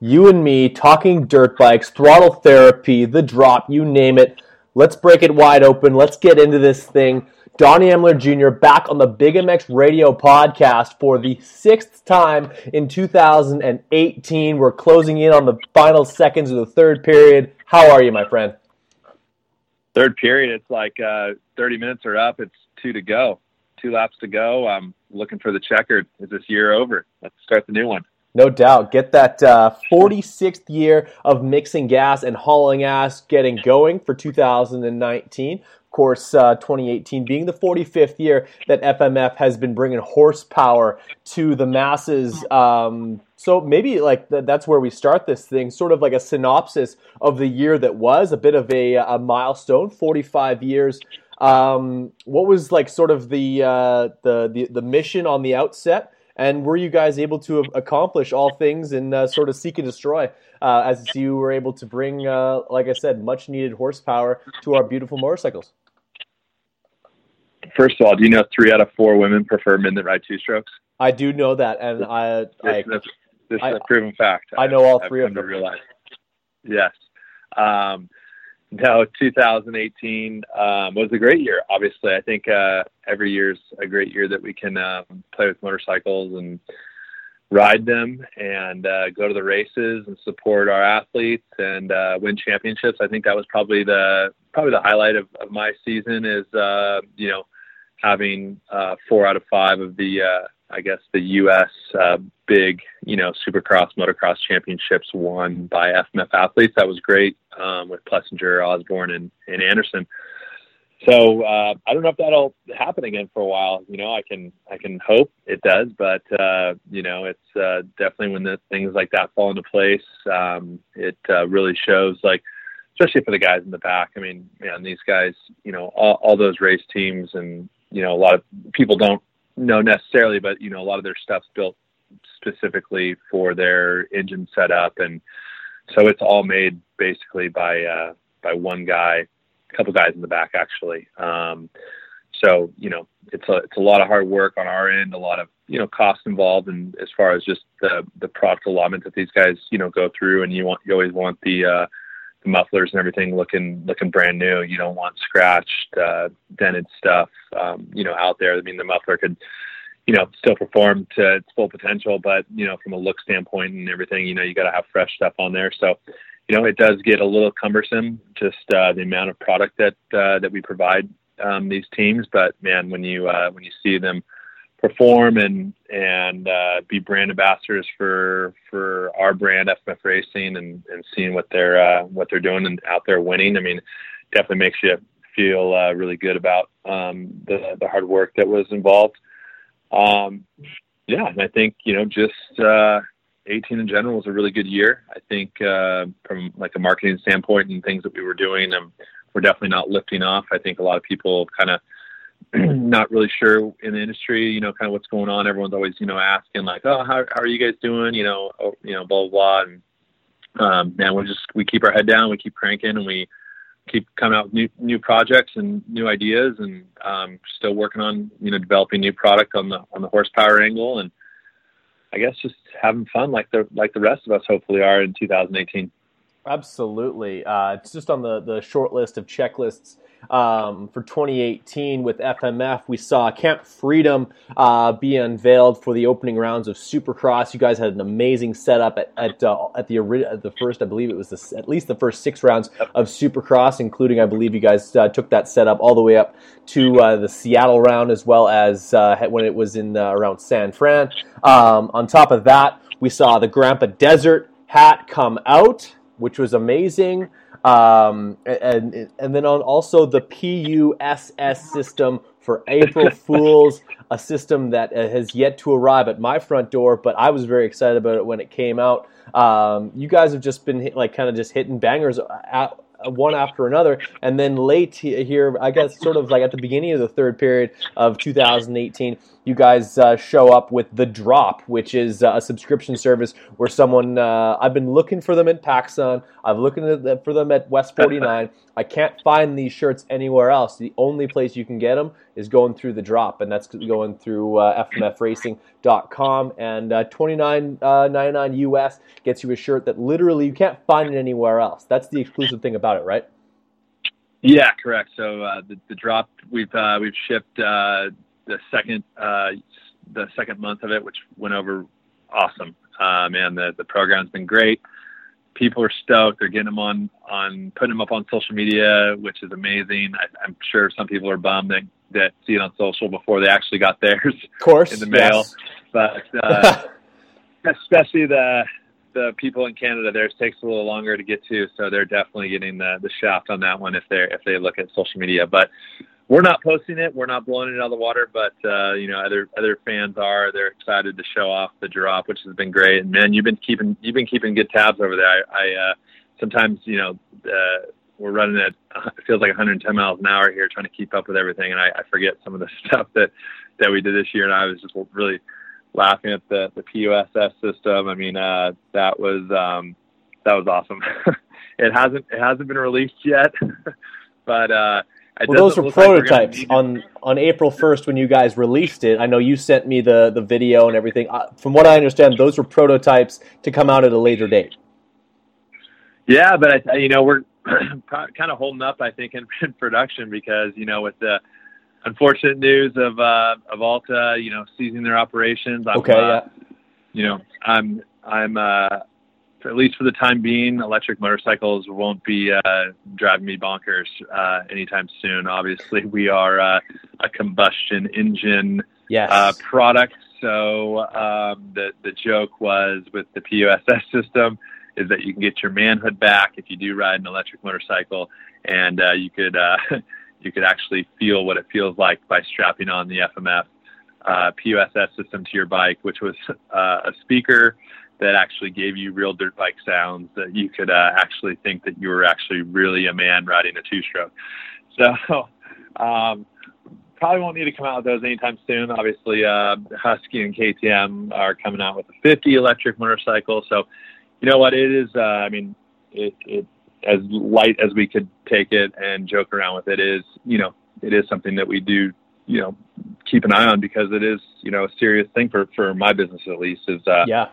you and me talking dirt bikes, throttle therapy, the drop, you name it. Let's break it wide open. Let's get into this thing. Donnie Emler Jr. back on the Big MX Radio podcast for the sixth time in 2018. We're closing in on the final seconds of the third period. How are you, my friend? Third period, it's like uh, 30 minutes are up. It's two to go, two laps to go. I'm looking for the checkered. Is this year over? Let's start the new one. No doubt. Get that uh, 46th year of mixing gas and hauling ass getting going for 2019. Of course, uh, 2018 being the 45th year that FMF has been bringing horsepower to the masses. Um, so maybe like th- that's where we start this thing, sort of like a synopsis of the year that was, a bit of a, a milestone, 45 years. Um, what was like sort of the, uh, the the the mission on the outset? And were you guys able to accomplish all things and uh, sort of seek and destroy uh, as you were able to bring, uh, like I said, much needed horsepower to our beautiful motorcycles? First of all, do you know three out of four women prefer men that ride two strokes? I do know that, and I, this, I, this, this I, is a proven fact. I know all 3 I've of them. Realize. Yes. Um, no, 2018 um, was a great year. Obviously, I think uh, every year's a great year that we can um, play with motorcycles and ride them and uh, go to the races and support our athletes and uh, win championships. I think that was probably the probably the highlight of, of my season is uh, you know having uh, four out of five of the uh, I guess the U.S. Uh, big, you know, Supercross, Motocross championships won by FMF athletes. That was great um, with Plessinger, Osborne, and, and Anderson. So uh, I don't know if that'll happen again for a while. You know, I can I can hope it does, but uh, you know, it's uh, definitely when the things like that fall into place, um, it uh, really shows. Like, especially for the guys in the back. I mean, man, these guys, you know, all, all those race teams, and you know, a lot of people don't know necessarily, but you know, a lot of their stuff's built specifically for their engine setup, and so it's all made basically by uh, by one guy, a couple guys in the back actually. Um, so you know, it's a it's a lot of hard work on our end, a lot of you know cost involved, and as far as just the the product allotment that these guys you know go through, and you want you always want the uh, mufflers and everything looking looking brand new. You don't want scratched, uh, dented stuff, um, you know, out there. I mean, the muffler could you know, still perform to its full potential. But, you know, from a look standpoint and everything, you know, you got to have fresh stuff on there. So, you know, it does get a little cumbersome, just uh, the amount of product that uh, that we provide um, these teams. But man, when you uh, when you see them perform and and uh, be brand ambassadors for for our brand FMF Racing and, and seeing what they're uh, what they're doing and out there winning, I mean, definitely makes you feel uh, really good about um, the the hard work that was involved um, yeah, and I think you know just uh, 18 in general was a really good year. I think uh, from like a marketing standpoint and things that we were doing, um, we're definitely not lifting off. I think a lot of people kind of not really sure in the industry, you know, kind of what's going on. Everyone's always, you know, asking like, oh, how, how are you guys doing? You know, oh, you know, blah, blah, blah. And, um, man, we just, we keep our head down, we keep cranking and we, keep coming out with new new projects and new ideas, and um, still working on you know developing new product on the on the horsepower angle, and I guess just having fun like the like the rest of us hopefully are in 2018. Absolutely, uh, it's just on the the short list of checklists um, for 2018 with FMF. We saw Camp Freedom uh, be unveiled for the opening rounds of Supercross. You guys had an amazing setup at at, uh, at the at the first, I believe it was the, at least the first six rounds of Supercross, including I believe you guys uh, took that setup all the way up to uh, the Seattle round as well as uh, when it was in uh, around San Fran. Um, on top of that, we saw the Grandpa Desert hat come out, which was amazing. Um, and and then on also the PUSS system for April Fools, a system that uh, has yet to arrive at my front door, but I was very excited about it when it came out. Um, you guys have just been like kind of just hitting bangers out, one after another. And then late here, I guess, sort of like at the beginning of the third period of 2018, you guys uh, show up with the Drop, which is uh, a subscription service where someone uh, I've been looking for them at PacSun. I've looking for them at West 49. I can't find these shirts anywhere else. The only place you can get them is going through the Drop, and that's going through uh, FMFRacing.com. And uh, 29.99 US gets you a shirt that literally you can't find it anywhere else. That's the exclusive thing about it, right? Yeah, correct. So uh, the, the drop we've uh, we've shipped uh, the second uh, the second month of it, which went over awesome. Uh, man, the the program's been great. People are stoked. They're getting them on on putting them up on social media, which is amazing. I, am sure some people are bummed that that see it on social before they actually got theirs. Of course, in the mail. Yes. But uh, especially the the people in Canada, theirs takes a little longer to get to, so they're definitely getting the the shaft on that one if they if they look at social media. But we're not posting it. We're not blowing it out of the water, but uh, you know, other other fans are. They're excited to show off the drop, which has been great. And man, you've been keeping you've been keeping good tabs over there. I, I uh, sometimes you know uh, we're running at it feels like 110 miles an hour here, trying to keep up with everything, and I, I forget some of the stuff that that we did this year. And I was just really laughing at the the PUSS system. I mean, uh, that was um, that was awesome. it hasn't it hasn't been released yet, but uh, well, those were prototypes like on on April first when you guys released it. I know you sent me the the video and everything. Uh, from what I understand, those were prototypes to come out at a later date. Yeah, but I, you know we're kind of holding up, I think, in, in, production because you know with the unfortunate news of uh, of Alta, you know, ceasing their operations. I'm, okay. Uh, yeah. You know, I'm I'm uh, at least for the time being, electric motorcycles won't be uh, driving me bonkers uh, anytime soon. Obviously, we are uh, a combustion engine yes. Uh, product. So um, the the joke was with the PUSS system is that you can get your manhood back if you do ride an electric motorcycle, and uh, you could uh, you could actually feel what it feels like by strapping on the FMF PUSS system to your bike, which was a speaker that actually gave you real dirt bike sounds that you could uh, actually think that you were actually really a man riding a two stroke. So, um, probably won't need to come out with those anytime soon. Obviously, uh, Husky and KTM are coming out with a 50 electric motorcycle. So, you know what? It is, uh, I mean, it, it, as light as we could take it and joke around with it is, you know, it is something that we do, you know, keep an eye on because it is, you know, a serious thing for, for my business at least is, uh, yeah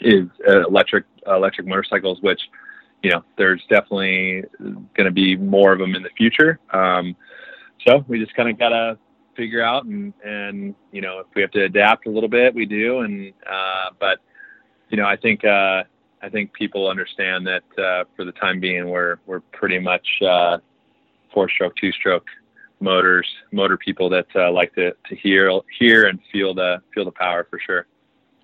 is uh, electric electric motorcycles, which you know there's definitely going to be more of them in the future. Um, so we just kind of gotta figure out and and you know if we have to adapt a little bit, we do. And uh, but you know I think uh, I think people understand that uh, for the time being we're we're pretty much uh, four stroke, two stroke motors, motor people that uh, like to, to hear hear and feel the feel the power for sure.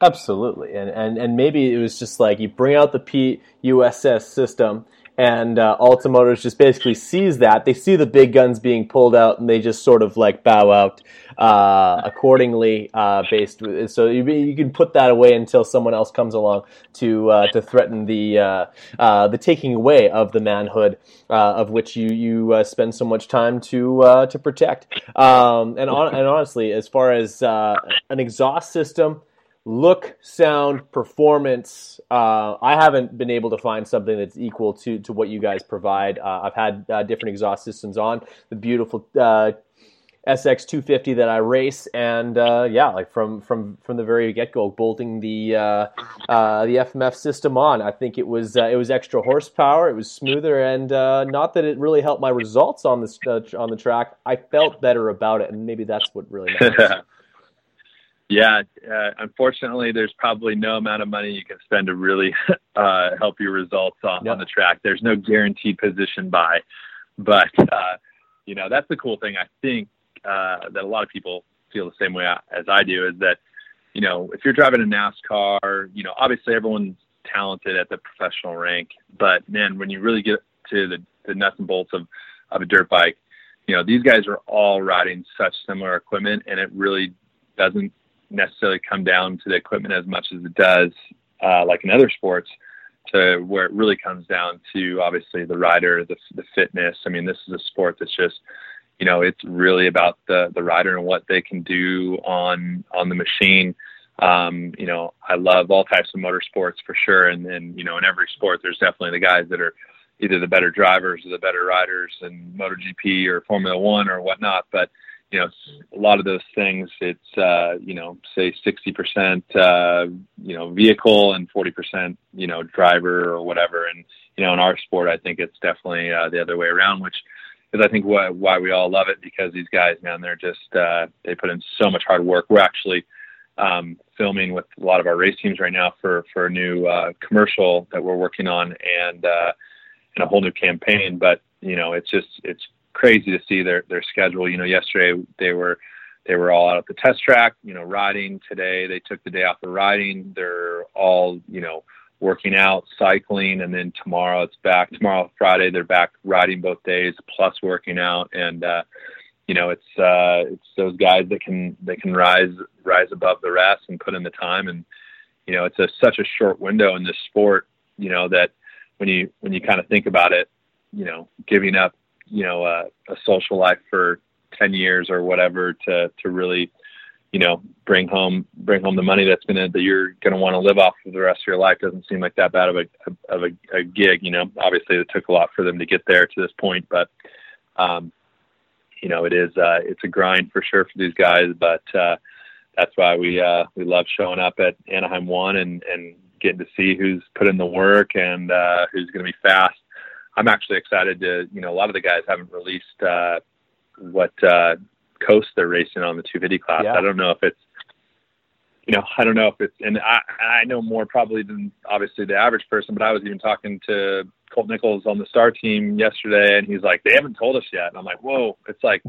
Absolutely, and and and maybe it was just like you bring out the PUSS system, and uh, Alta Motors just basically sees that they see the big guns being pulled out, and they just sort of like bow out uh, accordingly. Uh, based, with, so you you can put that away until someone else comes along to uh, to threaten the uh, uh, the taking away of the manhood of which you you spend so much time to to protect. Um, and on, and honestly, as far as an exhaust system look, sound, performance. Uh, I haven't been able to find something that's equal to to what you guys provide. Uh, I've had uh, different exhaust systems on the beautiful. Uh, SX 250 that I race, and uh, yeah, like from from from the very get go, bolting the uh, the FMF system on. I think it was it was extra horsepower. It was smoother, and not that it really helped my results on the on the track. I felt better about it, and maybe that's what really matters. Yeah, uh, unfortunately, there's probably no amount of money you can spend to really uh, help your results on, on the track. There's no guaranteed position by, but uh, you know that's the cool thing. I think uh, that a lot of people feel the same way as I do is that you know if you're driving a NASCAR, you know obviously everyone's talented at the professional rank, but man, when you really get to the, the nuts and bolts of of a dirt bike, you know these guys are all riding such similar equipment, and it really doesn't necessarily come down to the equipment as much as it does, uh, like in other sports, to where it really comes down to obviously the rider, the, the fitness. I mean, this is a sport that's just, you know, it's really about the the rider and what they can do on on the machine. Um, you know, I love all types of motorsports for sure, and then you know, in every sport, there's definitely the guys that are either the better drivers or the better riders in MotoGP or Formula One or whatnot. But you know, a lot of those things, it's, uh, you know, say 60%, uh, you know, vehicle and 40%, you know, driver or whatever. And, you know, in our sport, I think it's definitely, uh, the other way around, which is, I think, why, why we all love it because these guys, man, they're just, uh, they put in so much hard work. We're actually, um, filming with a lot of our race teams right now for, for a new, uh, commercial that we're working on and, uh, and a whole new campaign. But, you know, it's just, it's crazy to see their their schedule. You know, yesterday they were they were all out at the test track, you know, riding. Today they took the day off of riding. They're all, you know, working out, cycling, and then tomorrow it's back. Tomorrow Friday they're back riding both days plus working out and uh you know, it's uh it's those guys that can they can rise rise above the rest and put in the time and you know, it's a such a short window in this sport, you know, that when you when you kind of think about it, you know, giving up you know a, a social life for 10 years or whatever to to really you know bring home bring home the money that's gonna that you're gonna want to live off for the rest of your life. Doesn't seem like that bad of a of a, a gig you know. Obviously it took a lot for them to get there to this point but um you know it is uh it's a grind for sure for these guys but uh that's why we uh we love showing up at Anaheim 1 and and getting to see who's put in the work and uh who's going to be fast I'm actually excited to, you know, a lot of the guys haven't released uh, what uh, coast they're racing on the 250 class. Yeah. I don't know if it's, you know, I don't know if it's, and I, I know more probably than obviously the average person, but I was even talking to Colt Nichols on the star team yesterday, and he's like, they haven't told us yet. And I'm like, whoa, it's like,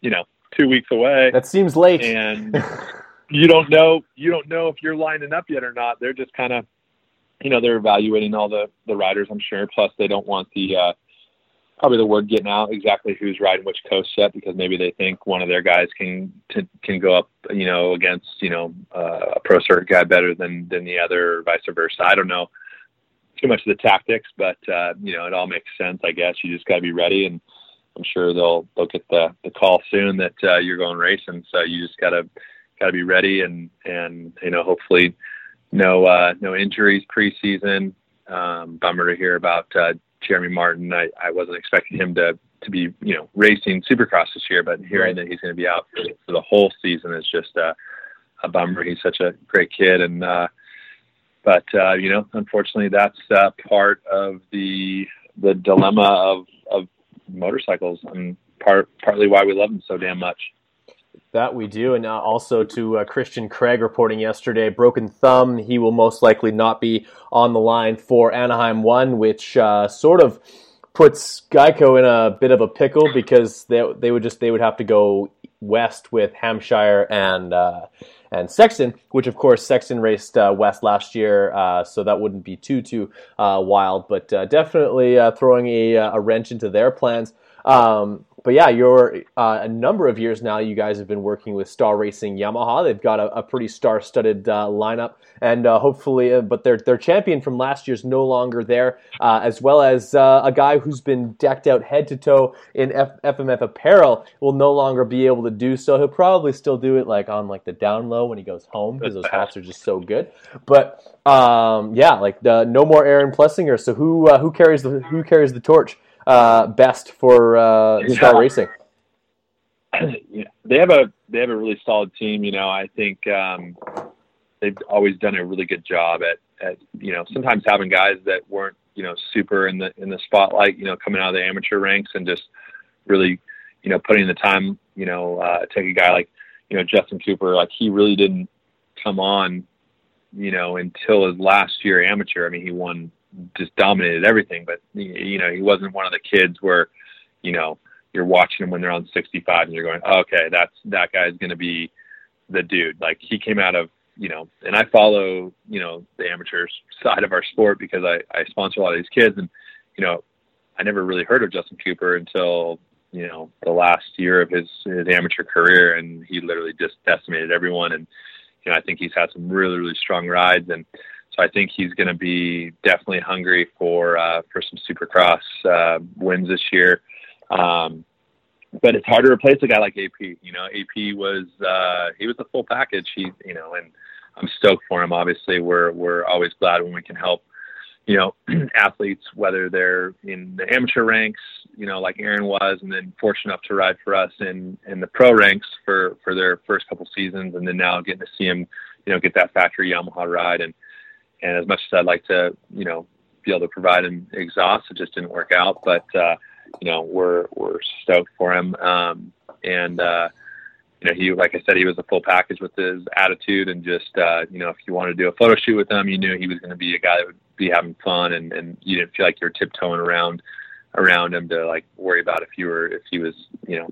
you know, two weeks away. That seems late. And you don't know, you don't know if you're lining up yet or not. They're just kind of you know they're evaluating all the the riders i'm sure. Plus they don't want the uh probably the word getting out exactly who's riding which coast yet because maybe they think one of their guys can to, can go up you know against you know uh, a pro circuit guy better than than the other or vice versa. I don't know too much of the tactics but uh you know it all makes sense i guess. You just got to be ready and i'm sure they'll they'll get the the call soon that uh you're going racing. So you just got to got to be ready and and you know hopefully no uh, no injuries preseason. Um, bummer to hear about uh, Jeremy Martin. I, I wasn't expecting him to to be you know racing Supercross this year, but hearing that he's going to be out for, for, the whole season is just uh, a bummer. He's such a great kid, and uh, but uh, you know, unfortunately, that's uh, part of the the dilemma of of motorcycles, and part partly why we love them so damn much. That we do, and uh, also to uh, Christian Craig reporting yesterday, broken thumb. He will most likely not be on the line for Anaheim One, which uh, sort of puts Geico in a bit of a pickle because they they would just they would have to go west with Hampshire and uh, and Sexton, which of course Sexton raced uh, west last year, uh, so that wouldn't be too too uh, wild, but uh, definitely uh, throwing a, a, wrench into their plans. Um, but yeah, you're uh, a number of years now. You guys have been working with Star Racing Yamaha. They've got a, a pretty star-studded uh, lineup, and uh, hopefully, uh, but their their champion from last year is no longer there, uh, as well as uh, a guy who's been decked out head to toe in F- FMF apparel will no longer be able to do so. He'll probably still do it like on like the down low when he goes home because those hats are just so good. But um, yeah, like no more Aaron Plessinger. So who who carries the who carries the torch? Uh, best for uh, Star Racing? Yeah, they have a they have a really solid team. You know, I think um, they've always done a really good job at at you know sometimes having guys that weren't you know super in the in the spotlight. You know, coming out of the amateur ranks and just really you know putting the time. You know, uh, take a guy like you know Justin Cooper. Like he really didn't come on you know until his last year amateur. I mean, he won just dominated everything. But you know, he wasn't one of the kids where, you know, you're watching him when they're on 65 and you're going, okay, that's that guy's going to be the dude. Like he came out of, you know, and I follow, you know, the amateur side of our sport because I I sponsor a lot of these kids, and you know, I never really heard of Justin Cooper until you know the last year of his his amateur career, and he literally just decimated everyone. And you know, I think he's had some really really strong rides and so I think he's going to be definitely hungry for uh, for some Supercross uh, wins this year. Um, but it's hard to replace a guy like AP. You know, AP was uh, he was a full package. He, you know, and I'm stoked for him. Obviously, we're we're always glad when we can help. You know, athletes whether they're in the amateur ranks, you know, like Aaron was, and then fortunate enough to ride for us in in the pro ranks for for their first couple seasons, and then now getting to see him, you know, get that factory Yamaha ride. And and as much as I'd like to, you know, be able to provide him exhaust, it just didn't work out. But uh, you know, we're we're stoked for him. Um, and uh, you know, he like I said, he was a full package with his attitude and just uh, you know, if you wanted to do a photo shoot with him, you knew he was going to be a guy that would be having fun, and and you didn't feel like you were tiptoeing around around him to like worry about if you were if he was you know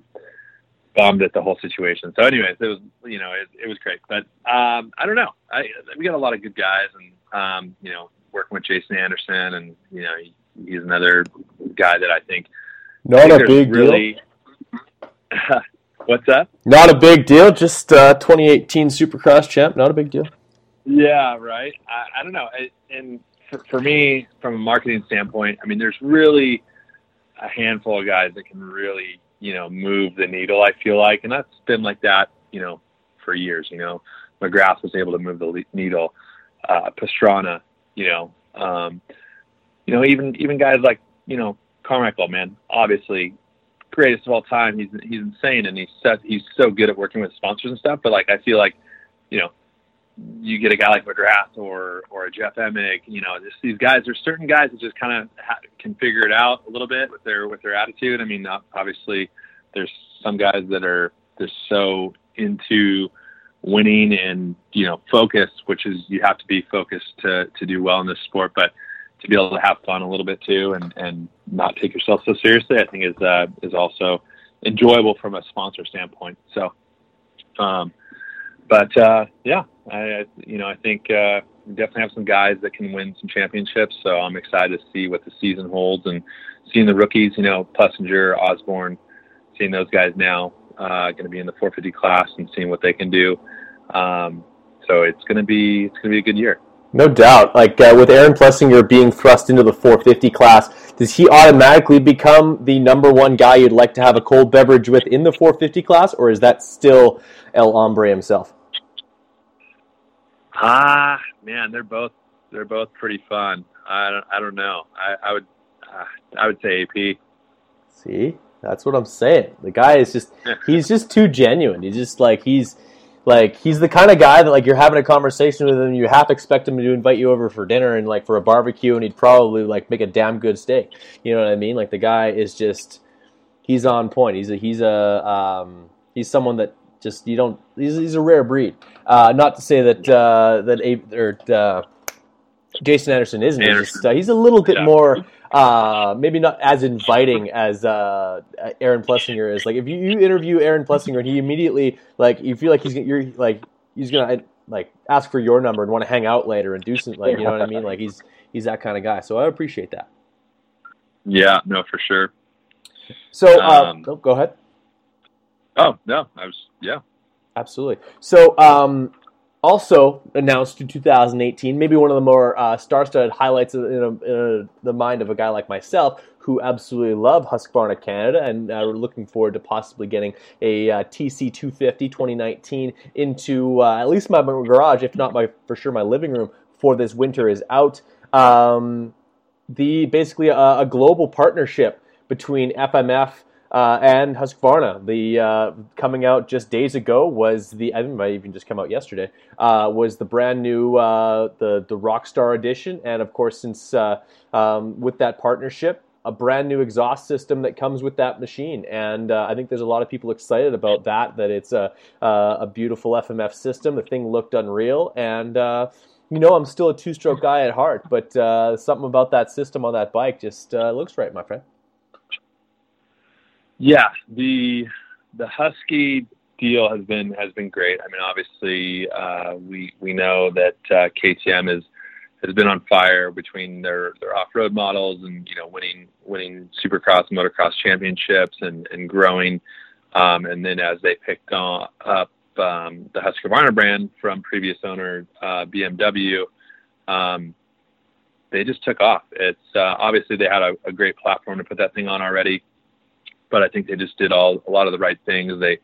bummed at the whole situation. So, anyways, it was you know it, it was great, but um, I don't know. I we got a lot of good guys, and um, you know working with Jason Anderson, and you know he, he's another guy that I think not a big really, deal. what's that? Not a big deal. Just uh, 2018 Supercross champ. Not a big deal. Yeah, right. I, I don't know. I, and for, for me, from a marketing standpoint, I mean, there's really a handful of guys that can really, you know, move the needle. I feel like, and that's been like that, you know, for years. You know, McGrath was able to move the needle. Uh, Pastrana, you know, um, you know, even even guys like you know Carmichael, man, obviously greatest of all time. He's he's insane, and he's set, he's so good at working with sponsors and stuff. But like, I feel like, you know, you get a guy like McGrath or or a Jeff Emig, you know, just these guys. There's certain guys that just kind of ha- can figure it out a little bit with their with their attitude. I mean, obviously, there's some guys that are they're so into winning and you know focus, which is you have to be focused to to do well in this sport, but to be able to have fun a little bit too and and not take yourself so seriously, I think is uh, is also enjoyable from a sponsor standpoint. So, um, but uh, yeah, I you know I think uh, we definitely have some guys that can win some championships. So I'm excited to see what the season holds and seeing the rookies. You know, Plessinger, Osborne, seeing those guys now uh, going to be in the 450 class and seeing what they can do. Um, so it's going to be it's going to be a good year. No doubt. Like uh, with Aaron Plessinger being thrust into the 450 class, does he automatically become the number one guy you'd like to have a cold beverage with in the 450 class, or is that still El Hombre himself? Ah, man, they're both they're both pretty fun. I don't I don't know. I, I would uh, I would say AP. See, that's what I'm saying. The guy is just he's just too genuine. He's just like he's like he's the kind of guy that like you're having a conversation with him, you half expect him to invite you over for dinner and like for a barbecue, and he'd probably like make a damn good steak. You know what I mean? Like the guy is just he's on point. He's a he's a um, he's someone that just you don't he's, he's a rare breed. Uh, not to say that uh, that a, or uh, Jason Anderson isn't. Anderson. He's, just, uh, he's a little bit yeah. more uh, maybe not as inviting as uh, Aaron Plessinger is. Like if you, you, interview Aaron Plessinger and he immediately like you feel like he's you're like he's gonna like ask for your number and want to hang out later and do something like you know what I mean. Like he's he's that kind of guy. So I appreciate that. Yeah, no, for sure. So uh, um, oh, go ahead. Oh no, I was yeah. Absolutely. So um, also announced in 2018, maybe one of the more uh, star-studded highlights in, a, in a, the mind of a guy like myself who absolutely love Husqvarna Canada and uh, we're looking forward to possibly getting a uh, TC 250 2019 into uh, at least my garage, if not my for sure my living room for this winter is out. Um, the basically a, a global partnership between FMF uh, and Husqvarna. The uh, coming out just days ago was the I think it might even just come out yesterday. Uh, was the brand new uh, the the Rockstar edition, and of course, since uh, um, with that partnership, a brand new exhaust system that comes with that machine. And uh, I think there's a lot of people excited about that. That it's a a beautiful FMF system. The thing looked unreal, and you know I'm still a two stroke guy at heart, but something about that system on that bike just looks right, my friend. Yeah, the the Husky deal has been has been great. I mean, obviously, uh, we we know that uh, KTM is has been on fire between their their off road models and you know winning winning Supercross and Motocross championships and and growing. Um, and then as they picked on, up um, the Husqvarna brand from previous owner uh, BMW, um, they just took off. It's uh, obviously they had a, a great platform to put that thing on already, but I think they just did all a lot of the right things. They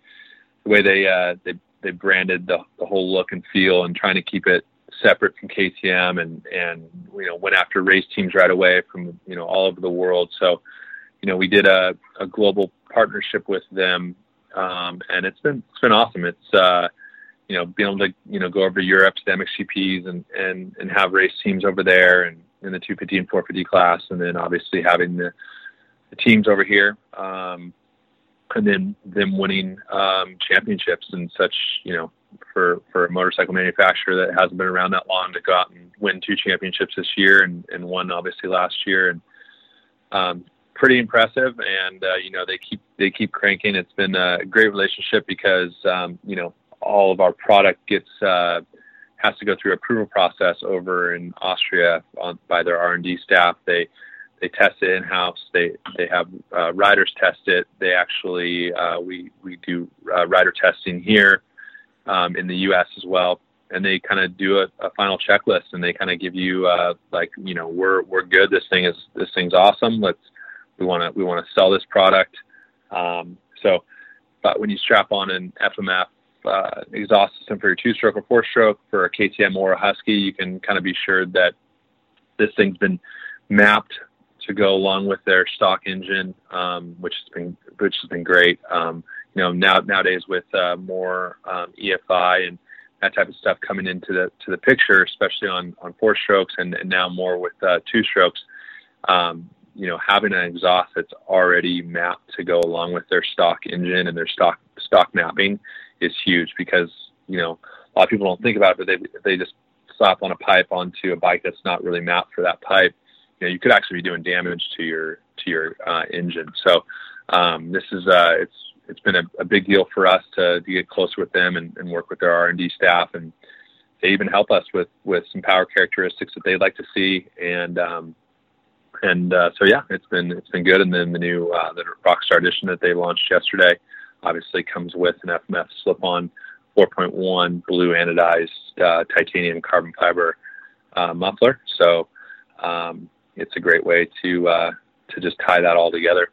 the way they uh, they they branded the, the whole look and feel and trying to keep it separate from KTM and and you know went after race teams right away from you know all over the world. So you know we did a, a global partnership with them, um, and it's been it's been awesome. It's uh, you know being able to you know go over to Europe to the MXGPs and and and have race teams over there and in the 250 and 450 class, and then obviously having the, the teams over here. Um, and then them winning um, championships and such, you know, for for a motorcycle manufacturer that hasn't been around that long to go out and win two championships this year and, and one obviously last year. And um, pretty impressive. And uh, you know they keep they keep cranking. It's been a great relationship because um, you know all of our product gets uh, has to go through approval process over in Austria on, by their R&D staff. They they test it in house. They they have uh, riders test it. They actually uh, we we do uh, rider testing here um, in the U.S. as well, and they kind of do a, a, final checklist and they kind of give you uh, like you know we're we're good. This thing is this thing's awesome. Let's we want to we want to sell this product. Um, so, but when you strap on an FMF uh, exhaust system for your two stroke or four stroke for a KTM or a Husky, you can kind of be sure that this thing's been mapped to go along with their stock engine, um, which has been which has been great. Um, you know, now nowadays with uh, more um, EFI and that type of stuff coming into the to the picture, especially on on four strokes and, and now more with uh, two strokes. Um, you know, having an exhaust that's already mapped to go along with their stock engine and their stock stock mapping is huge because you know a lot of people don't think about it, but they they just slap on a pipe onto a bike that's not really mapped for that pipe you know you could actually be doing damage to your to your uh, engine. So um, this is uh, it's it's been a, a, big deal for us to, to get closer with them and, and work with their R and D staff, and they even help us with with some power characteristics that they'd like to see. And um, and uh, so yeah, it's been it's been good. And then the new uh, the Rockstar edition that they launched yesterday obviously comes with an FMF slip-on 4.1 blue anodized uh, titanium carbon fiber uh, muffler. So um, it's a great way to uh, to just tie that all together.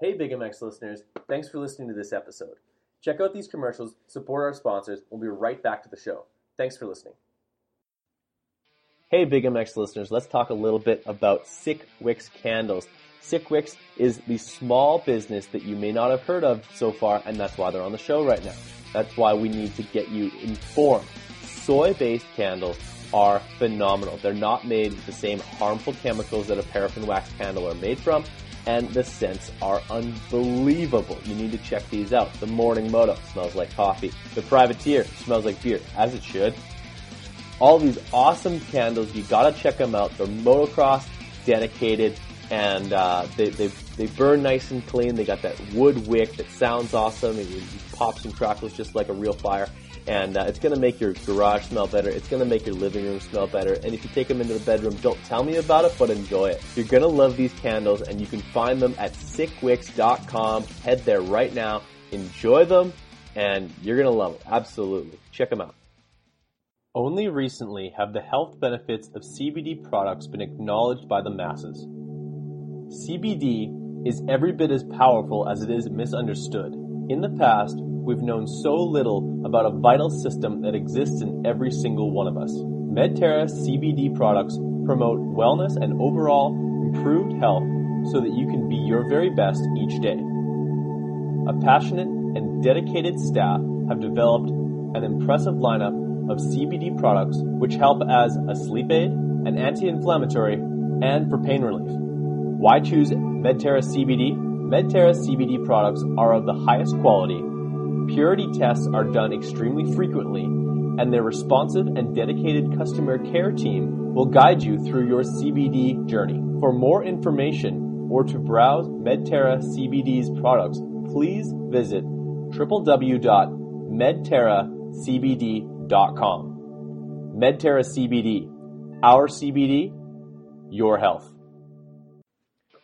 Hey, Big MX listeners! Thanks for listening to this episode. Check out these commercials, support our sponsors. We'll be right back to the show. Thanks for listening. Hey, Big MX listeners! Let's talk a little bit about Sick Wicks candles. Sick Wicks is the small business that you may not have heard of so far, and that's why they're on the show right now. That's why we need to get you informed. Soy-based candles are phenomenal. They're not made with the same harmful chemicals that a paraffin wax candle are made from, and the scents are unbelievable. You need to check these out. The Morning Moto smells like coffee. The Privateer smells like beer, as it should. All these awesome candles, you gotta check them out. They're motocross dedicated, and uh, they, they, they burn nice and clean. They got that wood wick that sounds awesome. It, it pops and crackles just like a real fire and uh, it's going to make your garage smell better. It's going to make your living room smell better. And if you take them into the bedroom, don't tell me about it, but enjoy it. You're going to love these candles, and you can find them at sickwicks.com. Head there right now. Enjoy them, and you're going to love it. Absolutely. Check them out. Only recently have the health benefits of CBD products been acknowledged by the masses. CBD is every bit as powerful as it is misunderstood. In the past, we've known so little about a vital system that exists in every single one of us. Medterra CBD products promote wellness and overall improved health so that you can be your very best each day. A passionate and dedicated staff have developed an impressive lineup of CBD products which help as a sleep aid, an anti-inflammatory, and for pain relief. Why choose Medterra CBD? Medterra CBD products are of the highest quality Purity tests are done extremely frequently, and their responsive and dedicated customer care team will guide you through your CBD journey. For more information or to browse Medterra CBD's products, please visit www.medterracbd.com. Medterra CBD, our CBD, your health.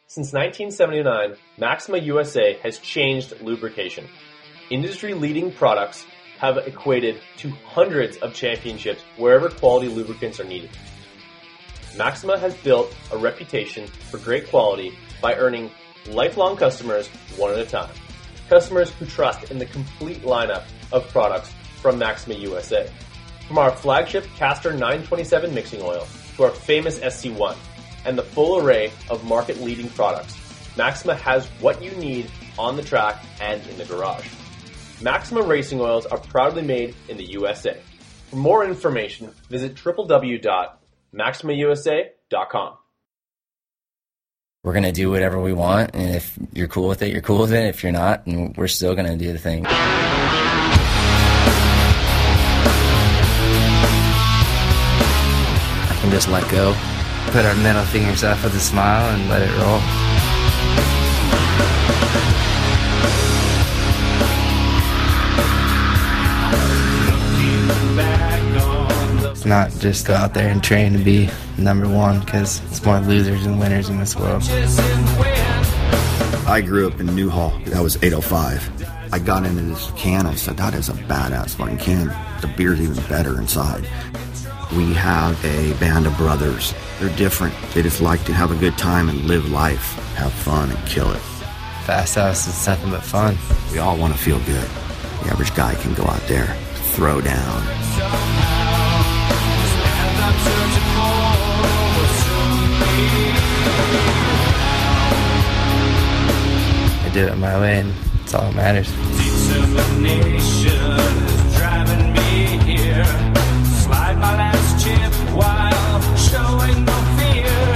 Since 1979, Maxima USA has changed lubrication industry leading products have equated to hundreds of championships wherever quality lubricants are needed. Maxima has built a reputation for great quality by earning lifelong customers one at a time. Customers who trust in the complete lineup of products from Maxima USA. From our flagship Castor 927 mixing oil to our famous SC1 and the full array of market leading products, Maxima has what you need on the track and in the garage. Maxima racing oils are proudly made in the USA. For more information, visit www.maximausa.com. We're going to do whatever we want, and if you're cool with it, you're cool with it. If you're not, and we're still going to do the thing. I can just let go, put our middle fingers up with a smile, and let it roll. Not just go out there and train to be number one because it's more losers than winners in this world. I grew up in Newhall. That was 805. I got into this can. I said, that is a badass fucking can. The beer's even better inside. We have a band of brothers. They're different. They just like to have a good time and live life, have fun and kill it. Fast House is nothing but fun. We all want to feel good. The average guy can go out there, throw down. I do it my way, and it's all that matters.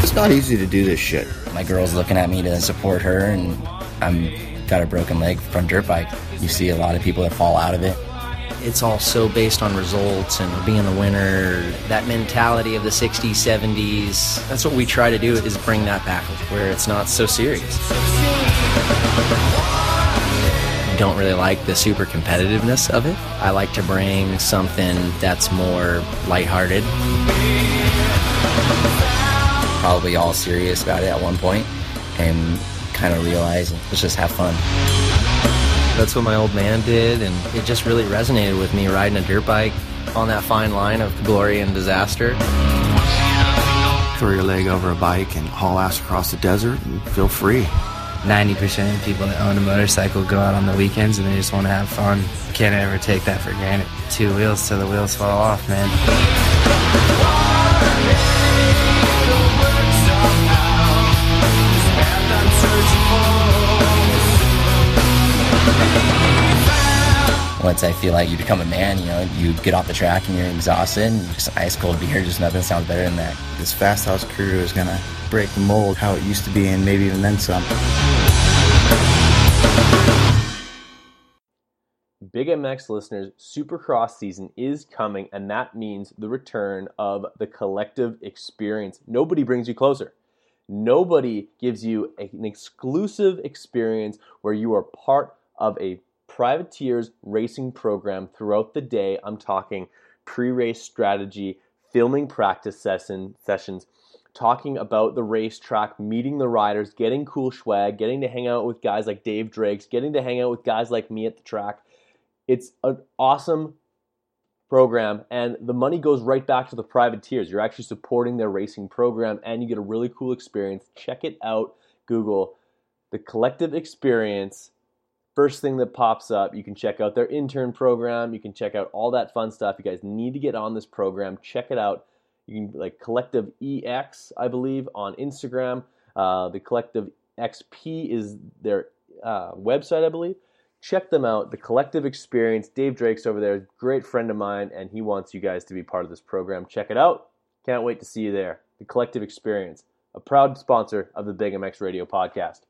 It's not easy to do this shit. My girl's looking at me to support her, and I'm got a broken leg from dirt bike. You see a lot of people that fall out of it. It's all so based on results and being the winner. That mentality of the 60s 70s that's what we try to do is bring that back where it's not so serious. Don't really like the super competitiveness of it. I like to bring something that's more lighthearted. Probably all serious about it at one point, and kind of realize let's just have fun. That's what my old man did and it just really resonated with me riding a dirt bike on that fine line of glory and disaster Throw your leg over a bike and haul ass across the desert and feel free. 90% of people that own a motorcycle go out on the weekends and they just want to have fun. Can't ever take that for granted. Two wheels till the wheels fall off, man. Once I feel like you become a man, you know, you get off the track and you're exhausted, and just ice cold beer, just nothing sounds better than that. This Fast House crew is gonna break the mold how it used to be and maybe even then some. Big MX listeners, Supercross season is coming, and that means the return of the collective experience. Nobody brings you closer. Nobody gives you an exclusive experience where you are part of a privateers racing program throughout the day. I'm talking pre-race strategy, filming practice session sessions, talking about the racetrack, meeting the riders, getting cool swag, getting to hang out with guys like Dave Drakes, getting to hang out with guys like me at the track. It's an awesome program, and the money goes right back to the privateers. You're actually supporting their racing program, and you get a really cool experience. Check it out. Google the collective experience. First thing that pops up, you can check out their intern program. You can check out all that fun stuff. You guys need to get on this program. Check it out. You can like Collective EX, I believe, on Instagram. Uh, the Collective XP is their uh, website, I believe check them out. The Collective Experience. Dave Drake's over there, great friend of mine, and he wants you guys to be part of this program. Check it out. Can't wait to see you there. The Collective Experience, a proud sponsor of the Big MX Radio podcast.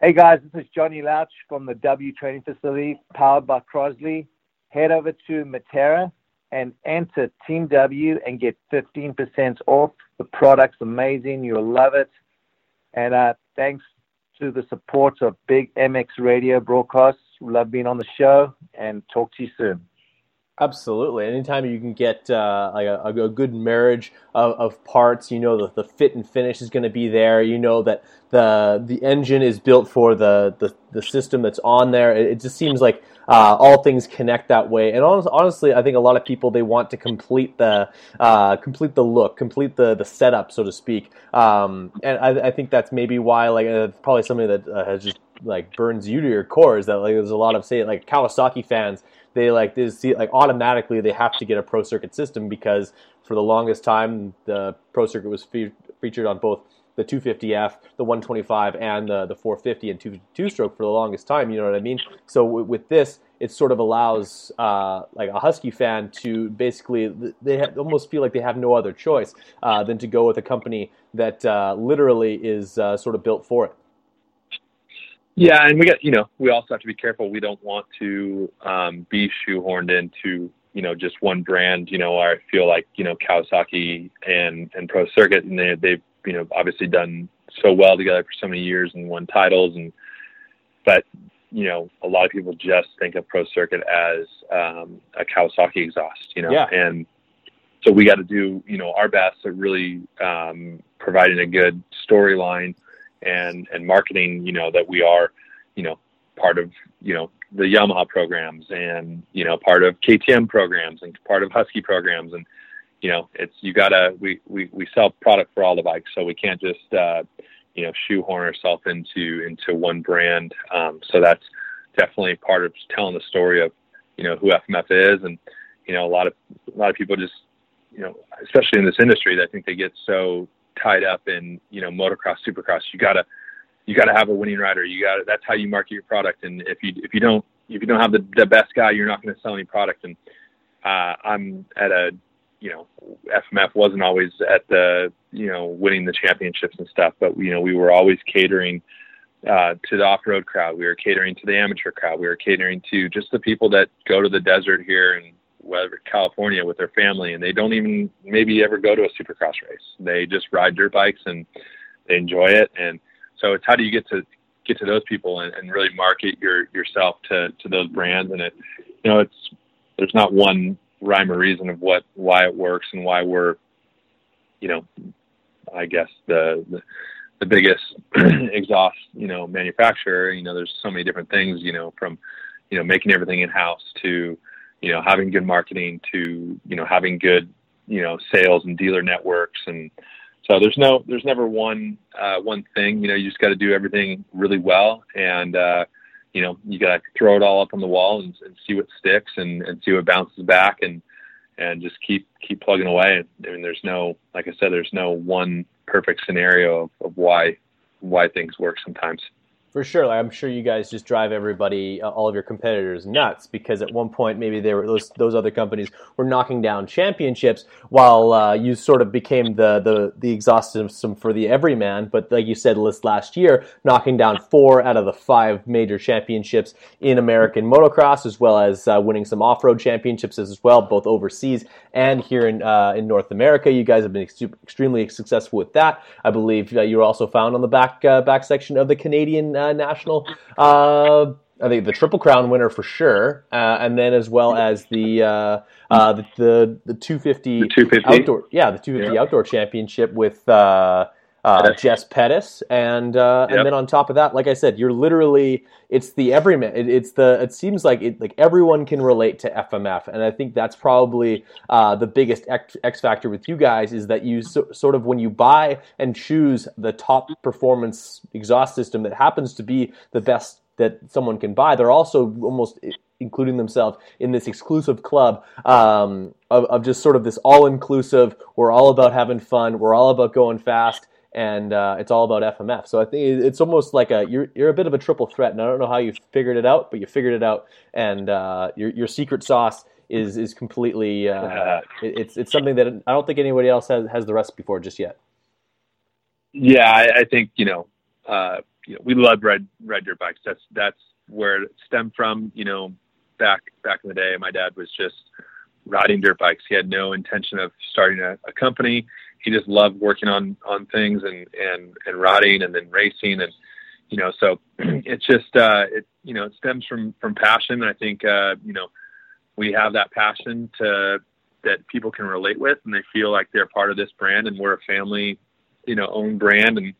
Hey guys, this is Johnny Louch from the W Training Facility, powered by Crosley. Head over to Medterra and enter Team W and get 15% off. The product's amazing. You'll love it. And uh, thanks to the support of Big MX Radio broadcasts. Love being on the show and talk to you soon. Absolutely. Anytime you can get uh, like a, a, good marriage of, of, parts, you know that the fit and finish is going to be there. You know that the the engine is built for the the, the system that's on there. It, it just seems like uh, all things connect that way. And honestly, I think a lot of people they want to complete the uh, complete the look, complete the the setup, so to speak. Um, and I, I, think that's maybe why like uh, probably something that uh, has just like burns you to your core is that like there's a lot of say like Kawasaki fans they like they see like automatically they have to get a pro circuit system because for the longest time the pro circuit was fe- featured on both the 250F, the 125, and the, the 450 and 252 stroke for the longest time. You know what I mean? So w- with this, it sort of allows uh, like a Husky fan to basically they ha- almost feel like they have no other choice uh, than to go with a company that uh, literally is uh, sort of built for it. Yeah, and we got you know we also have to be careful. We don't want to um, be shoehorned into you know just one brand. You know, I feel like you know Kawasaki and and Pro Circuit, and they they've you know obviously done so well together for so many years and won titles, and but you know a lot of people just think of Pro Circuit as um, a Kawasaki exhaust. You know, yeah. and so we got to do you know our best at really um, providing a good storyline and and marketing you know that we are you know part of you know the Yamaha programs and you know part of KTM programs and part of Husky programs. And you know it's you gotta we we we sell product for all the bikes. So we can't just uh you know shoehorn ourselves into into one brand. Um so that's definitely part of telling the story of you know who FMF is. And you know a lot of a lot of people just you know especially in this industry I think they get so tied up in you know motocross, supercross. You gotta you gotta have a winning rider. You got to that's how you market your product. And if you if you don't if you don't have the the best guy, you're not going to sell any product. And uh, I'm at a you know FMF wasn't always at the you know winning the championships and stuff, but you know we were always catering uh, to the off-road crowd. We were catering to the amateur crowd. We were catering to just the people that go to the desert here and whether California with their family, and they don't even maybe ever go to a supercross race. They just ride dirt bikes and they enjoy it. And so it's how do you get to get to those people and, and really market your yourself to to those brands? And it, you know, it's there's not one rhyme or reason of what why it works and why we're, you know, I guess the, the the biggest exhaust, you know, manufacturer. You know, there's so many different things, you know, from, you know, making everything in house to, you know, having good marketing to, you know, having good, you know, sales and dealer networks. And so there's no, there's never one, uh, one thing, you know, you just got to do everything really well. And, uh, you know, you got to throw it all up on the wall and, and see what sticks and, and see what bounces back and, and just keep, keep plugging away. I mean, there's no, like I said, there's no one perfect scenario of, of why, why things work sometimes. For sure, like, I'm sure you guys just drive everybody, uh, all of your competitors, nuts because at one point maybe they were those those other companies were knocking down championships while uh, you sort of became the the the exhaust system for the everyman. But like you said, list last year, knocking down four out of the five major championships in American motocross, as well as uh, winning some off road championships as well, both overseas and here in uh, in North America. You guys have been ex- extremely successful with that. I believe uh, you were also found on the back uh, back section of the Canadian national. Uh, I think the Triple Crown winner for sure, uh, and then as well as the uh, uh, the, the, the 250, the 250 outdoor, yeah, the 250 yeah. outdoor championship with uh, uh, Jess Pettis, and uh, yep. and then on top of that, like I said, you're literally it's the everyman. It, it's the it seems like it, like everyone can relate to FMF, and I think that's probably uh, the biggest X, X, factor with you guys is that you so, sort of when you buy and choose the top performance exhaust system that happens to be the best that someone can buy, they're also almost including themselves in this exclusive club um, of, of just sort of this all inclusive. We're all about having fun. We're all about going fast and uh, it's all about FMF. So I think it's almost like a you're you're a bit of a triple threat, and I don't know how you figured it out, but you figured it out, and uh, your your secret sauce is is completely uh, it's it's something that I don't think anybody else has has the recipe for just yet. Yeah, I, I think you know, uh, you know, we love red red dirt bikes. That's that's where it stemmed from. You know, back back in the day, my dad was just riding dirt bikes. He had no intention of starting a, a company he just loved working on on things and and and riding and then racing and you know so it's just uh it you know it stems from from passion i think uh you know we have that passion to that people can relate with and they feel like they're part of this brand and we're a family, you know, owned brand and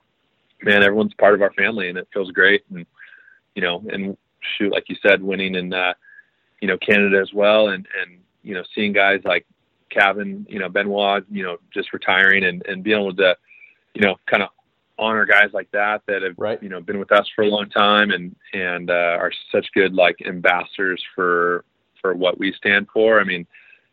man, everyone's part of our family and it feels great. And, you know, and shoot, like you said, winning in, uh, you know, Canada as well. And, and, you know, seeing guys like Kaven, you know, Benoit, you know, just retiring and, and being able to, you know, kind of honor guys like that that have right. you know been with us for a long time and and uh, are such good like ambassadors for for what we stand for. I mean,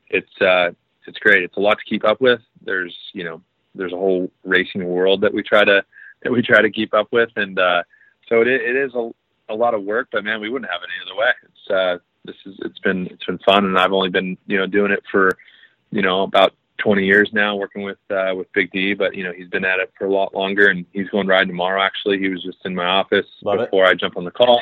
it's uh, it's great. It's a lot to keep up with. There's you know there's a whole racing world that we try to that we try to keep up with, and uh, so it it is a a lot of work. But man, we wouldn't have it any other way. It's uh, this is it's been it's been fun, and I've only been you know doing it for you know about 20 years now working with uh, with Big D, but you know he's been at it for a lot longer, and he's going riding tomorrow. Actually, he was just in my office Love before it. I jump on the call.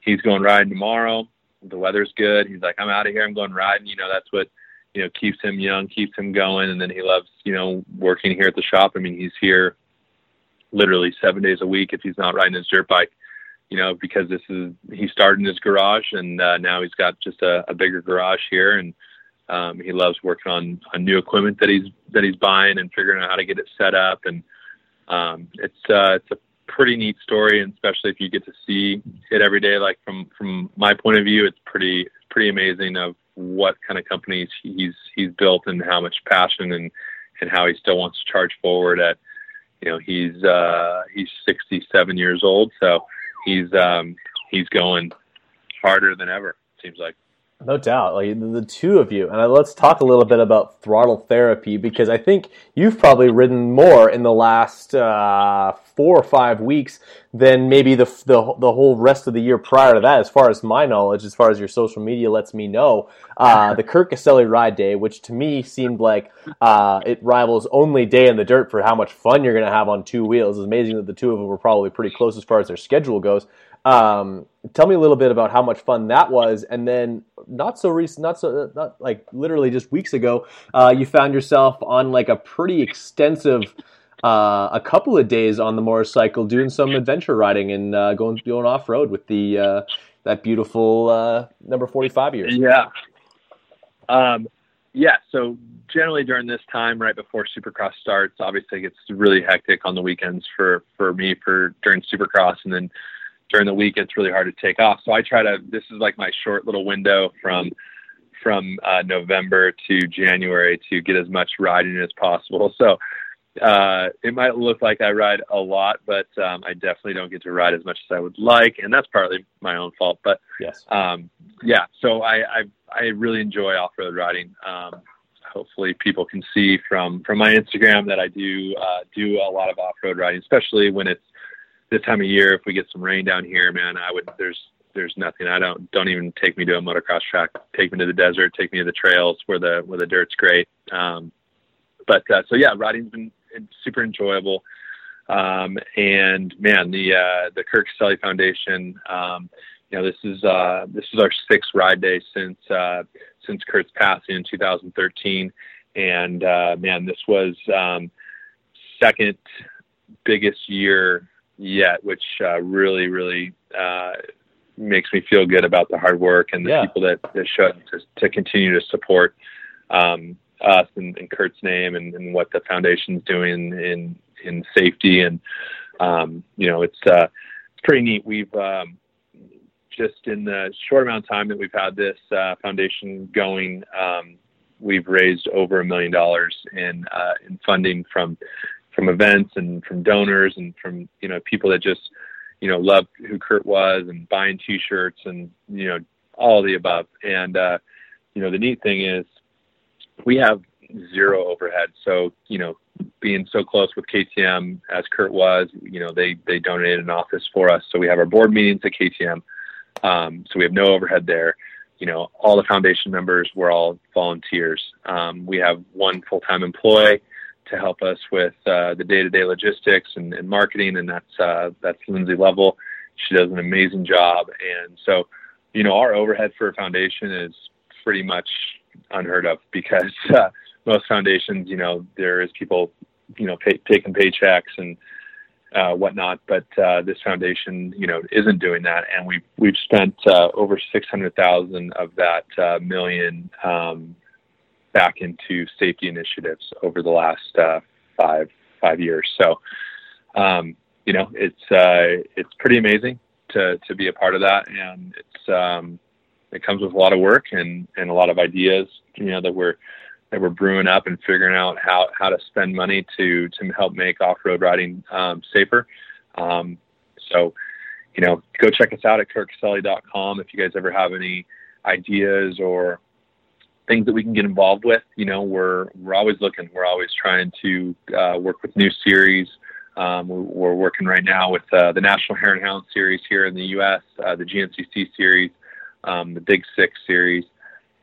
He's going riding tomorrow. The weather's good. He's like, I'm out of here. I'm going riding. You know, that's what you know keeps him young, keeps him going, and then he loves you know working here at the shop. I mean, he's here literally seven days a week if he's not riding his dirt bike. You know, because this is he started in his garage, and uh, now he's got just a, a bigger garage here, and um, he loves working on, on new equipment that he's that he's buying and figuring out how to get it set up. And um, it's uh, it's a pretty neat story, and especially if you get to see it every day. Like from from my point of view, it's pretty pretty amazing of what kind of companies he's he's built and how much passion and and how he still wants to charge forward at you know he's uh he's 67 years old so he's um he's going harder than ever seems like No doubt, like the, two of you, and let's talk a little bit about throttle therapy because I think you've probably ridden more in the last uh, four or five weeks than maybe the, the the whole rest of the year prior to that. As far as my knowledge, as far as your social media lets me know, uh, the Kurt Caselli Ride Day, which to me seemed like uh, it rivals only Day in the Dirt for how much fun you're going to have on two wheels. It's amazing that the two of them were probably pretty close as far as their schedule goes. Um, tell me a little bit about how much fun that was, and then not so recent, not so not like literally just weeks ago, uh, you found yourself on like a pretty extensive. Uh, a couple of days on the motorcycle, doing some adventure riding and uh, going going off road with the uh, that beautiful uh, number forty five years. Yeah. Um, yeah. So generally during this time, right before Supercross starts, obviously it gets really hectic on the weekends for for me for during Supercross, and then during the week it's really hard to take off. So I try to. This is like my short little window from from uh, November to January to get as much riding as possible. So uh, it might look like I ride a lot, but um, I definitely don't get to ride as much as I would like, and that's partly my own fault. But yes, um, yeah. So I, I I really enjoy off road riding. Um, hopefully, people can see from from my Instagram that I do uh, do a lot of off road riding, especially when it's this time of year. If we get some rain down here, man, I would there's there's nothing. I don't don't even take me to a motocross track. Take me to the desert. Take me to the trails where the where the dirt's great. Um, but uh, so yeah, riding's been super enjoyable. Um, and man, the uh, the Kurt Caselli Foundation. Um, you know, this is uh, this is our sixth ride day since uh, since Kurt's passing in 2013, and uh, man, this was um, second biggest year yet, which uh, really really uh, makes me feel good about the hard work and the Yeah. people that, that showed to, to continue to support um, us and, and Kurt's name and, and what the foundation's doing in in safety and um, you know it's uh, it's pretty neat. We've um, just in the short amount of time that we've had this uh, foundation going, um, we've raised over a million dollars in uh, in funding from from events and from donors and from you know people that just you know loved who Kurt was and buying T-shirts and you know all the above. And uh, you know the neat thing is we have zero overhead. So you know being so close with KTM as Kurt was, you know they they donated an office for us. So we have our board meetings at KTM. Um, so we have no overhead there. You know, all the foundation members were all volunteers. Um, we have one full-time employee to help us with uh, the day-to-day logistics and, and marketing, and that's uh, that's Lindsay Level. She does an amazing job, and so you know our overhead for a foundation is pretty much unheard of because uh, most foundations, you know, there is people, you know, pay, taking paychecks and uh, whatnot. But uh, this foundation, you know, isn't doing that, and we've we've spent uh, over six hundred thousand of that million um, back into safety initiatives over the last uh, five five years. So, um, you know, it's uh, it's pretty amazing to to be a part of that, and it's um, it comes with a lot of work and and a lot of ideas, you know, that we're that we're brewing up and figuring out how how to spend money to to help make off road riding um, safer. Um, so, you know, go check us out at kurtcaselli.com if you guys ever have any ideas or things that we can get involved with. You know, we're we're always looking. We're always trying to uh, work with new series. Um, we're, working right now with uh, the National Hare and Hound series here in the U.S., uh, the GNCC series, um, the Big Six series,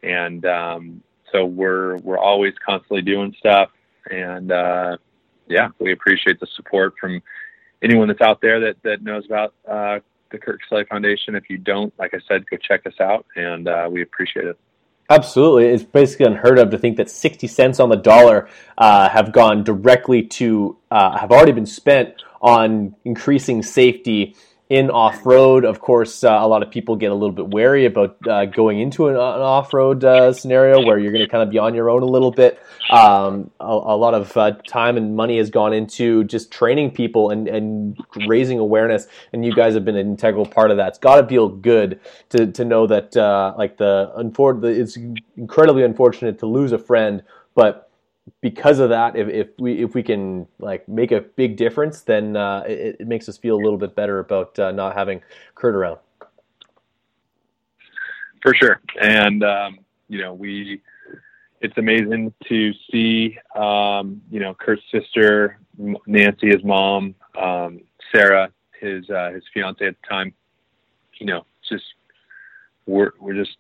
and um, so we're we're always constantly doing stuff. And uh, yeah, we appreciate the support from anyone that's out there that that knows about uh, the Kurt Caselli Foundation. If you don't, like I said, go check us out, and uh, we appreciate it. Absolutely. It's basically unheard of to think that 60 cents on the dollar uh, have gone directly to, uh, have already been spent on increasing safety in off road. Of course, uh, a lot of people get a little bit wary about uh, going into an, an off road uh, scenario where you're going to kind of be on your own a little bit. Um, a, a, lot of uh, time and money has gone into just training people and, and raising awareness, and you guys have been an integral part of that. It's got to feel good to, to know that, uh, like the, unfor- it's incredibly unfortunate to lose a friend, but because of that, if, if we if we can like make a big difference, then uh, it, it, makes us feel a little bit better about uh, not having Kurt around. For sure, and um, you know we, it's amazing to see um, you know Kurt's sister, Nancy, his mom, um, Sarah, his uh, his fiance at the time. You know, just we're we're just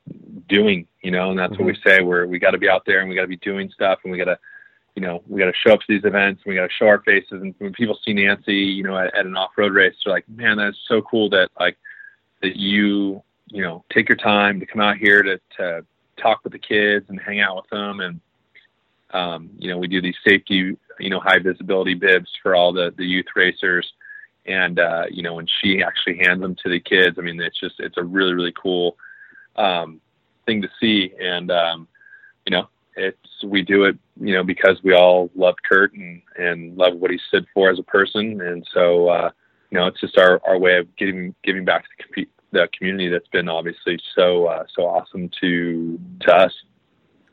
doing, you know, and that's mm-hmm. what we mm-hmm. say. We're we got to be out there and we got to be doing stuff and we got to, you know, we got to show up to these events we got to show our faces. And when people see Nancy, you know, at, at an off road race, they're like, man, that's so cool that like that you, you know, take your time to come out here to to talk with the kids and hang out with them and. Um, you know, we do these safety, you know, high visibility bibs for all the, the youth racers. And, uh, you know, when she actually hands them to the kids, I mean, it's just, it's a really, really cool, um, thing to see. And, um, it's, we do it, you know, because we all love Kurt and, and love what he stood for as a person. And so, uh, you know, it's just our, our way of giving, giving back to the, the community that's been obviously so, uh, so awesome to, to us.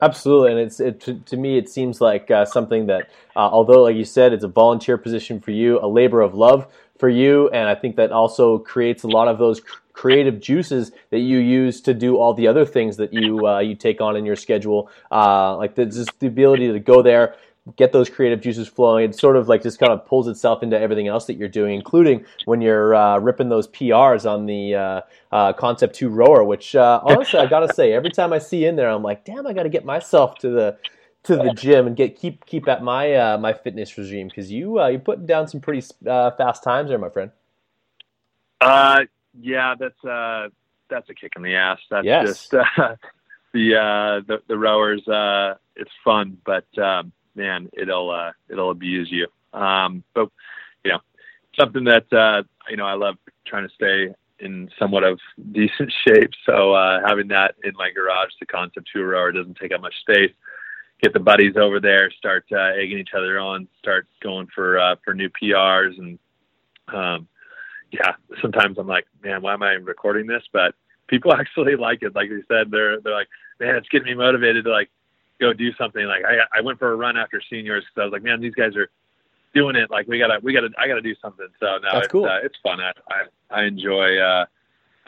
Absolutely, and it's it, to, to me it seems like uh, something that, uh, although like you said, it's a volunteer position for you, a labor of love for you, and I think that also creates a lot of those creative juices that you use to do all the other things that you uh, you take on in your schedule. Uh, like the, just the ability to go there, get those creative juices flowing. It sort of like just kind of pulls itself into everything else that you're doing, including when you're uh, ripping those PRs on the uh, uh, Concept Two rower. Which uh, honestly, I gotta say, every time I see in there, I'm like, damn, I got to get myself to the to the gym and get keep keep at my uh, my fitness regime because you uh, you're putting down some pretty fast times there, my friend. Uh, yeah, that's uh, that's a kick in the ass. That's yes. just uh, the uh, the the rowers. Uh, it's fun, but um, man, it'll uh, it'll abuse you. Um, but you know, something that uh, you know I love trying to stay in somewhat of decent shape. So uh, having that in my garage, the concept two rower doesn't take up much space. Get the buddies over there, start uh, egging each other on, start going for uh, for new PRs, and um, yeah, sometimes I'm like, man, why am I recording this? But people actually like it. Like you said, they're they're like, man, it's getting me motivated to like go do something. Like I I went for a run after seniors because I was like, man, these guys are doing it. Like we gotta we gotta I gotta do something. So no, That's it's cool. uh, it's fun. I, I I enjoy uh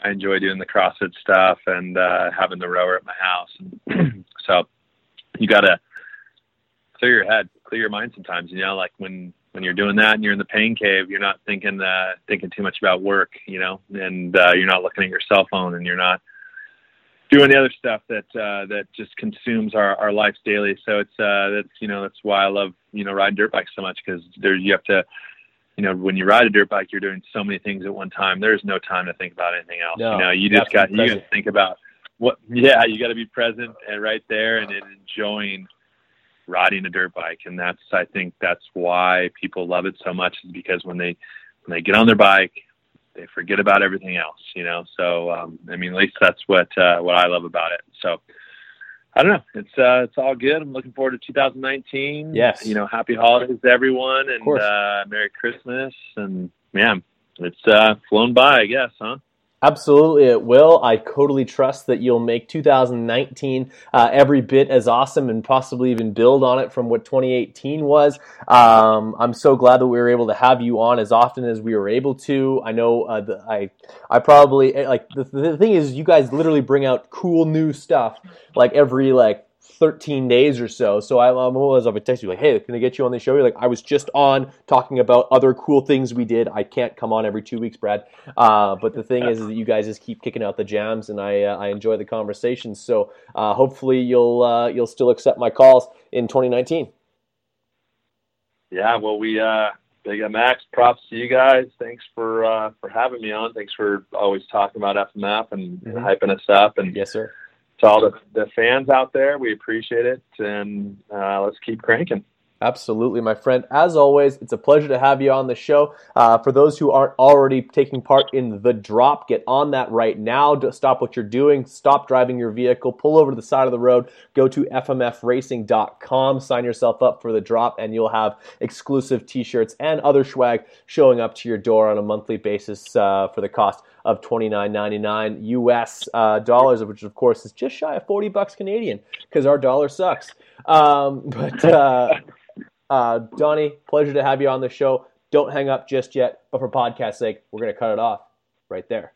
I enjoy doing the CrossFit stuff and uh having the rower at my house. And so you gotta clear your head, clear your mind sometimes. You know, like when when you're doing that and you're in the pain cave, you're not thinking uh, thinking too much about work, you know, and uh, you're not looking at your cell phone and you're not doing the other stuff that uh, that just consumes our our lives daily. So it's uh, that's you know that's why I love you know riding dirt bikes so much because there you have to. You know, when you ride a dirt bike, you're doing so many things at one time. There's no time to think about anything else. No, you know, you just got you got to think about what. Yeah, you got to be present and right there and, and enjoying riding a dirt bike and that's i think that's why people love it so much is because when they when they get on their bike, they forget about everything else, you know. So um, I mean, at least that's what uh, what I love about it. So I don't know. It's uh, it's all good. I'm looking forward to 2019. Yes. You know, happy holidays to everyone, and uh, Merry Christmas. And man, it's uh, flown by, I guess, huh? Absolutely, it will. I totally trust that you'll make 2019 uh, every bit as awesome and possibly even build on it from what 2018 was. Um, I'm so glad that we were able to have you on as often as we were able to. I know uh, the, I I probably eh, like the, the thing is you guys literally bring out cool new stuff like every like 13 days or so. So I, I'm always up a text you like, hey, can I get you on the show? You're like, I was just on talking about other cool things we did. I can't come on every two weeks, Brad. Uh, but the thing is, is that you guys just keep kicking out the jams, and I uh, I enjoy the conversations. So uh, hopefully you'll uh, you'll still accept my calls in 2019. Yeah, well, we uh, Big Max, props to you guys. Thanks for uh, for having me on. Thanks for always talking about FMF and, mm-hmm. and hyping us up. And yes, sir to all the, the fans out there, we appreciate it, and uh, let's keep cranking. Absolutely, my friend. As always, it's a pleasure to have you on the show. Uh, for those who aren't already taking part in the drop, get on that right now. Stop what you're doing. Stop driving your vehicle. Pull over to the side of the road. Go to fmfracing.com. Sign yourself up for the drop, and you'll have exclusive T-shirts and other swag showing up to your door on a monthly basis uh, for the cost of $29.99 US uh, dollars, which of course is just shy of 40 bucks Canadian because our dollar sucks. Um, but uh, uh, Donnie, pleasure to have you on the show. Don't hang up just yet, but for podcast sake, we're going to cut it off right there.